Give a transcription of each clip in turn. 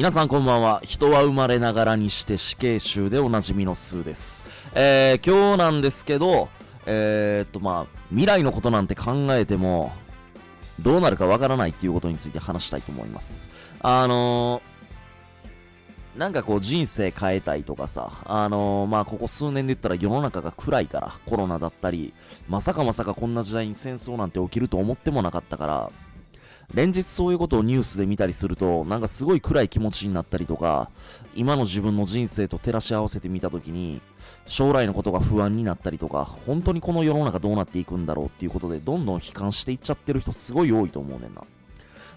皆さんこんばんは。人は生まれながらにして死刑囚でおなじみのスーです。えー、今日なんですけど、えー、っとまあ、未来のことなんて考えても、どうなるかわからないっていうことについて話したいと思います。あのー、なんかこう人生変えたいとかさ、あのー、まあここ数年で言ったら世の中が暗いから、コロナだったり、まさかまさかこんな時代に戦争なんて起きると思ってもなかったから、連日そういうことをニュースで見たりすると、なんかすごい暗い気持ちになったりとか、今の自分の人生と照らし合わせてみたときに、将来のことが不安になったりとか、本当にこの世の中どうなっていくんだろうっていうことで、どんどん悲観していっちゃってる人すごい多いと思うねんな。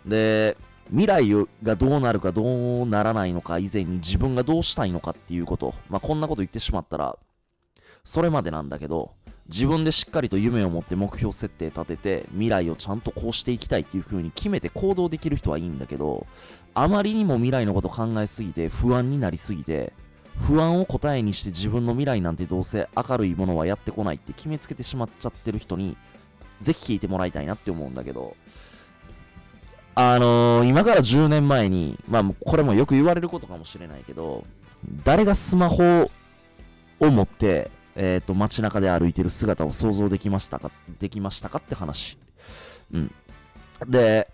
で、未来がどうなるかどうならないのか以前に自分がどうしたいのかっていうこと、まあ、こんなこと言ってしまったら、それまでなんだけど、自分でしっかりと夢を持って目標設定立てて、未来をちゃんとこうしていきたいっていう風に決めて行動できる人はいいんだけど、あまりにも未来のこと考えすぎて不安になりすぎて、不安を答えにして自分の未来なんてどうせ明るいものはやってこないって決めつけてしまっちゃってる人に、ぜひ聞いてもらいたいなって思うんだけど、あのー、今から10年前に、まあこれもよく言われることかもしれないけど、誰がスマホを持って、えっ、ー、と、街中で歩いてる姿を想像できましたか、できましたかって話。うん。で、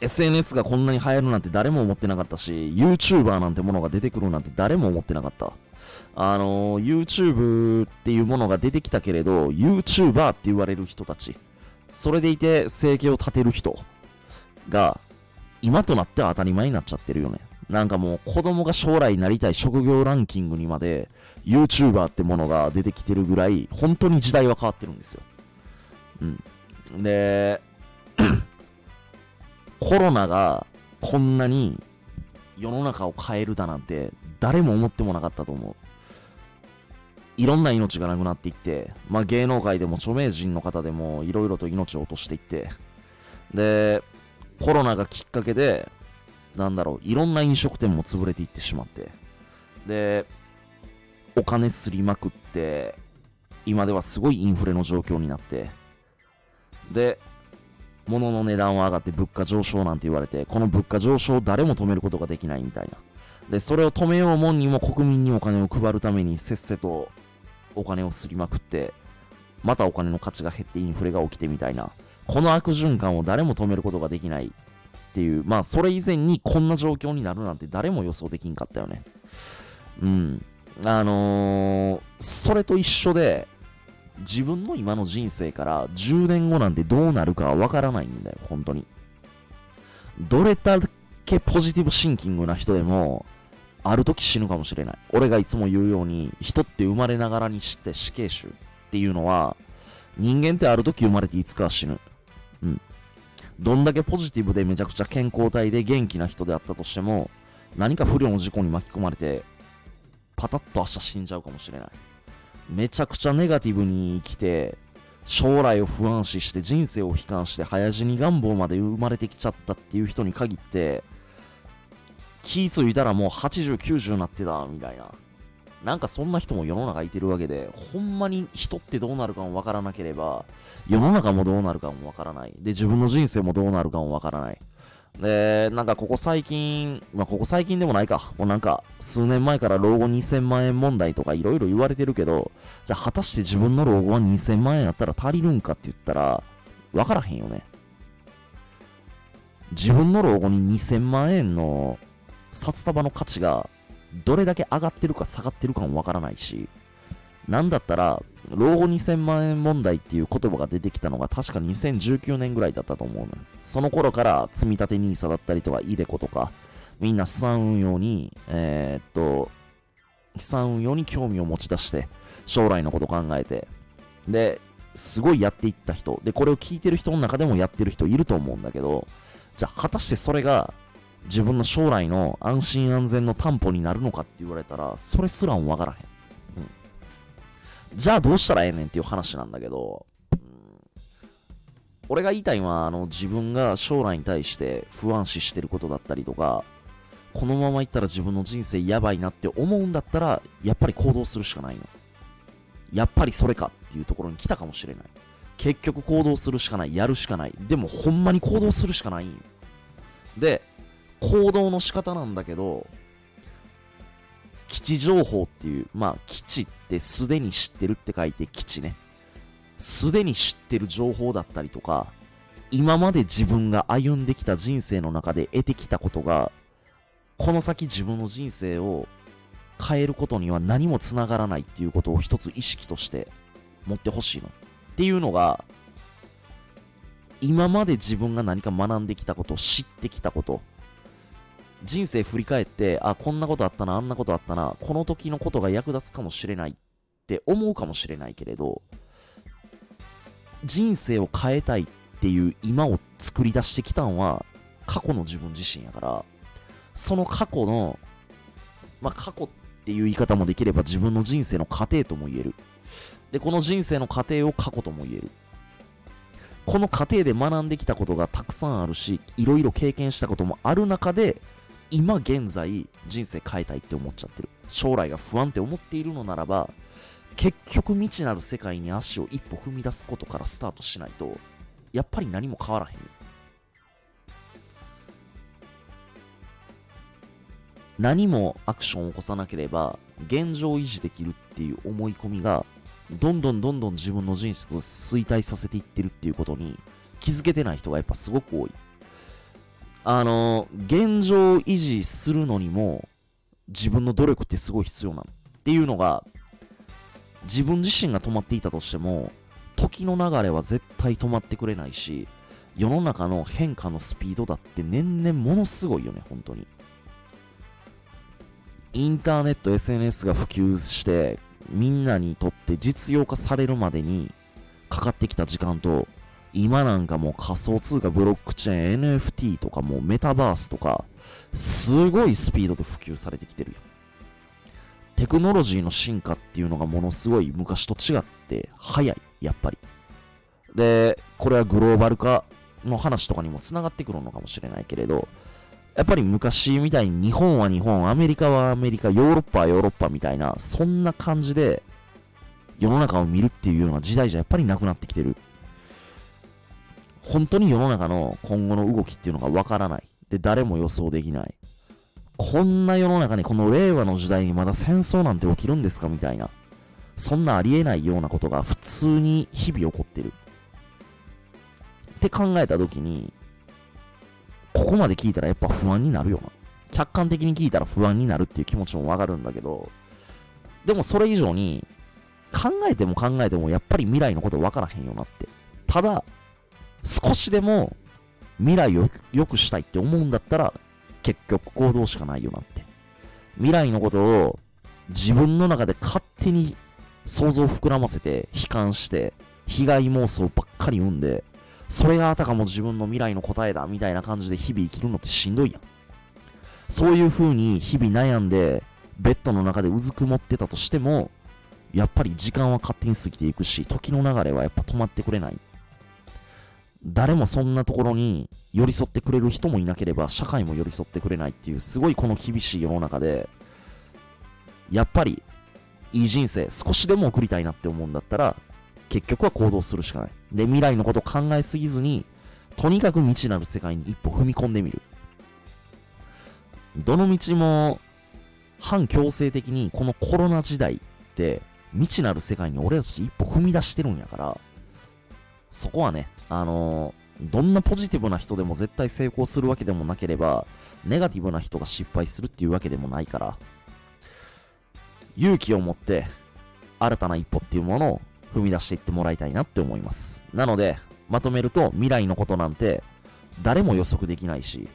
SNS がこんなに流行るなんて誰も思ってなかったし、YouTuber なんてものが出てくるなんて誰も思ってなかった。あのー、YouTube っていうものが出てきたけれど、YouTuber って言われる人たち、それでいて生計を立てる人が、今となっては当たり前になっちゃってるよね。なんかもう子供が将来なりたい職業ランキングにまで YouTuber ってものが出てきてるぐらい本当に時代は変わってるんですよ。うん。で、コロナがこんなに世の中を変えるだなんて誰も思ってもなかったと思う。いろんな命がなくなっていって、まあ芸能界でも著名人の方でもいろいろと命を落としていって、で、コロナがきっかけで、なんだろう、いろんな飲食店も潰れていってしまって、で、お金すりまくって、今ではすごいインフレの状況になって、で、物の値段は上がって物価上昇なんて言われて、この物価上昇を誰も止めることができないみたいな。で、それを止めようもんにも国民にお金を配るためにせっせとお金をすりまくって、またお金の価値が減ってインフレが起きてみたいな。この悪循環を誰も止めることができないっていう、まあそれ以前にこんな状況になるなんて誰も予想できんかったよね。うん。あのー、それと一緒で、自分の今の人生から10年後なんてどうなるかはわからないんだよ、本当に。どれだけポジティブシンキングな人でも、ある時死ぬかもしれない。俺がいつも言うように、人って生まれながらにして死刑囚っていうのは、人間ってある時生まれていつかは死ぬ。うん。どんだけポジティブでめちゃくちゃ健康体で元気な人であったとしても、何か不良の事故に巻き込まれて、パタッと明日死んじゃうかもしれない。めちゃくちゃネガティブに生きて、将来を不安視して人生を悲観して早死に願望まで生まれてきちゃったっていう人に限って、気づいたらもう80、90になってた、みたいな。なんかそんな人も世の中いてるわけで、ほんまに人ってどうなるかもわからなければ、世の中もどうなるかもわからない。で、自分の人生もどうなるかもわからない。で、なんかここ最近、まあ、ここ最近でもないか。もうなんか、数年前から老後2000万円問題とかいろいろ言われてるけど、じゃあ果たして自分の老後は2000万円やったら足りるんかって言ったら、わからへんよね。自分の老後に2000万円の札束の価値がどれだけ上がってるか下がってるかもわからないし、なんだったら、老後2000万円問題っていう言葉が出てきたのが確か2019年ぐらいだったと思うのよ。その頃から積み立て NISA だったりとか、イデコとか、みんな資産運用に、えー、っと、資産運用に興味を持ち出して、将来のこと考えて、で、すごいやっていった人、で、これを聞いてる人の中でもやってる人いると思うんだけど、じゃあ果たしてそれが自分の将来の安心安全の担保になるのかって言われたら、それすらもわからへん。じゃあどうしたらええねんっていう話なんだけど、うん、俺が言いたいのは、あの、自分が将来に対して不安視してることだったりとか、このままいったら自分の人生やばいなって思うんだったら、やっぱり行動するしかないの。やっぱりそれかっていうところに来たかもしれない。結局行動するしかない、やるしかない。でもほんまに行動するしかないんで、行動の仕方なんだけど、地情報っていう、まあ、基地ってすでに知ってるって書いて基地ね。すでに知ってる情報だったりとか、今まで自分が歩んできた人生の中で得てきたことが、この先自分の人生を変えることには何もつながらないっていうことを一つ意識として持ってほしいの。っていうのが、今まで自分が何か学んできたこと、知ってきたこと、人生振り返って、あ、こんなことあったな、あんなことあったな、この時のことが役立つかもしれないって思うかもしれないけれど、人生を変えたいっていう今を作り出してきたんは、過去の自分自身やから、その過去の、まあ、過去っていう言い方もできれば自分の人生の過程とも言える。で、この人生の過程を過去とも言える。この過程で学んできたことがたくさんあるし、いろいろ経験したこともある中で、今現在人生変えたいって思っちゃってる。将来が不安って思っているのならば、結局未知なる世界に足を一歩踏み出すことからスタートしないと、やっぱり何も変わらへん。何もアクションを起こさなければ現状を維持できるっていう思い込みがどんどんどんどん自分の人生と衰退させていってるっていうことに気づけてない人がやっぱすごく多い。あの、現状維持するのにも自分の努力ってすごい必要なの。っていうのが、自分自身が止まっていたとしても、時の流れは絶対止まってくれないし、世の中の変化のスピードだって年々ものすごいよね、本当に。インターネット、SNS が普及して、みんなにとって実用化されるまでにかかってきた時間と、今なんかもう仮想通貨、ブロックチェーン、NFT とかもうメタバースとか、すごいスピードで普及されてきてるよ。テクノロジーの進化っていうのがものすごい昔と違って早い、やっぱり。で、これはグローバル化の話とかにも繋がってくるのかもしれないけれど、やっぱり昔みたいに日本は日本、アメリカはアメリカ、ヨーロッパはヨーロッパみたいな、そんな感じで世の中を見るっていうような時代じゃやっぱりなくなってきてる。本当に世の中の今後の動きっていうのがわからない。で、誰も予想できない。こんな世の中にこの令和の時代にまだ戦争なんて起きるんですかみたいな。そんなありえないようなことが普通に日々起こってる。って考えたときに、ここまで聞いたらやっぱ不安になるよな。客観的に聞いたら不安になるっていう気持ちもわかるんだけど、でもそれ以上に、考えても考えてもやっぱり未来のこと分からへんよなって。ただ、少しでも未来を良くしたいって思うんだったら、結局行動しかないよなって。未来のことを自分の中で勝手に想像を膨らませて、悲観して、被害妄想ばっかり生んで、それがあたかも自分の未来の答えだみたいな感じで日々生きるのってしんどいやん。そういう風に日々悩んで、ベッドの中でうずくもってたとしても、やっぱり時間は勝手に過ぎていくし、時の流れはやっぱ止まってくれない。誰もそんなところに寄り添ってくれる人もいなければ、社会も寄り添ってくれないっていう、すごいこの厳しい世の中で、やっぱり、いい人生、少しでも送りたいなって思うんだったら、結局は行動するしかない。で、未来のこと考えすぎずに、とにかく未知なる世界に一歩踏み込んでみる。どの道も、反強制的にこのコロナ時代って未知なる世界に俺たち一歩踏み出してるんやから、そこはね、あのー、どんなポジティブな人でも絶対成功するわけでもなければ、ネガティブな人が失敗するっていうわけでもないから、勇気を持って新たな一歩っていうものを踏み出していってもらいたいなって思います。なので、まとめると未来のことなんて誰も予測できないし、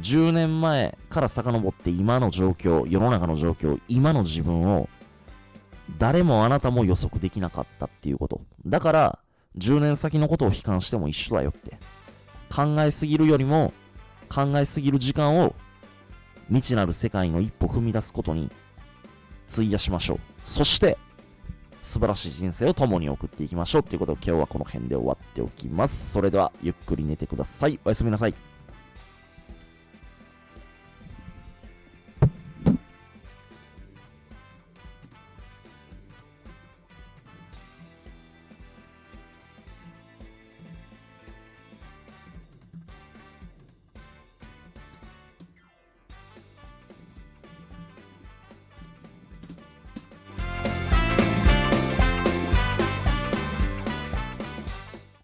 10年前から遡って今の状況、世の中の状況、今の自分を誰もあなたも予測できなかったっていうこと。だから、10年先のことを悲観しても一緒だよって。考えすぎるよりも、考えすぎる時間を未知なる世界の一歩踏み出すことに費やしましょう。そして、素晴らしい人生を共に送っていきましょうということを今日はこの辺で終わっておきます。それでは、ゆっくり寝てください。おやすみなさい。